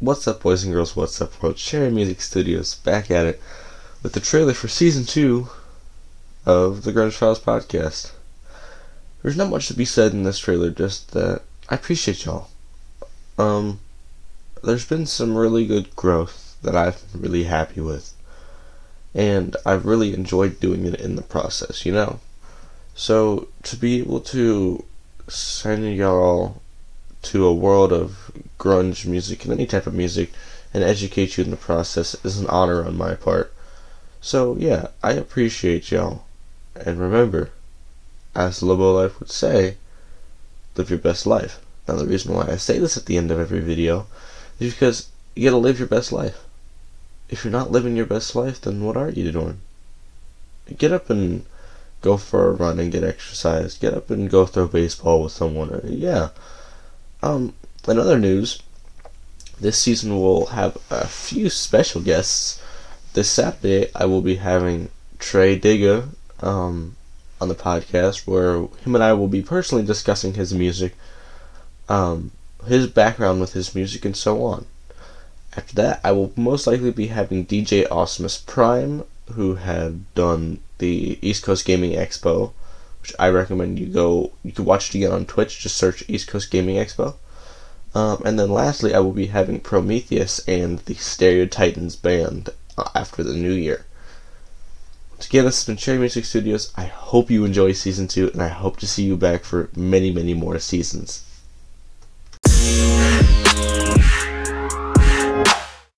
What's up, boys and girls? What's up, world? Cherry Music Studios back at it with the trailer for season two of the Grunge Files podcast. There's not much to be said in this trailer, just that I appreciate y'all. Um, there's been some really good growth that I've been really happy with, and I've really enjoyed doing it in the process, you know? So, to be able to send y'all to a world of grunge music and any type of music and educate you in the process is an honor on my part. So, yeah, I appreciate y'all. And remember, as Lobo Life would say, live your best life. Now, the reason why I say this at the end of every video is because you gotta live your best life. If you're not living your best life, then what are you doing? Get up and go for a run and get exercise. Get up and go throw baseball with someone. Yeah. Um, in other news, this season will have a few special guests. This Saturday, I will be having Trey Digga um, on the podcast, where him and I will be personally discussing his music, um, his background with his music, and so on. After that, I will most likely be having DJ Awesomus Prime, who had done the East Coast Gaming Expo, which I recommend you go. You can watch it again on Twitch. Just search East Coast Gaming Expo. Um, and then lastly, I will be having Prometheus and the Stereo Titans band uh, after the new year. Once again, this has been Cherry Music Studios. I hope you enjoy season two, and I hope to see you back for many, many more seasons.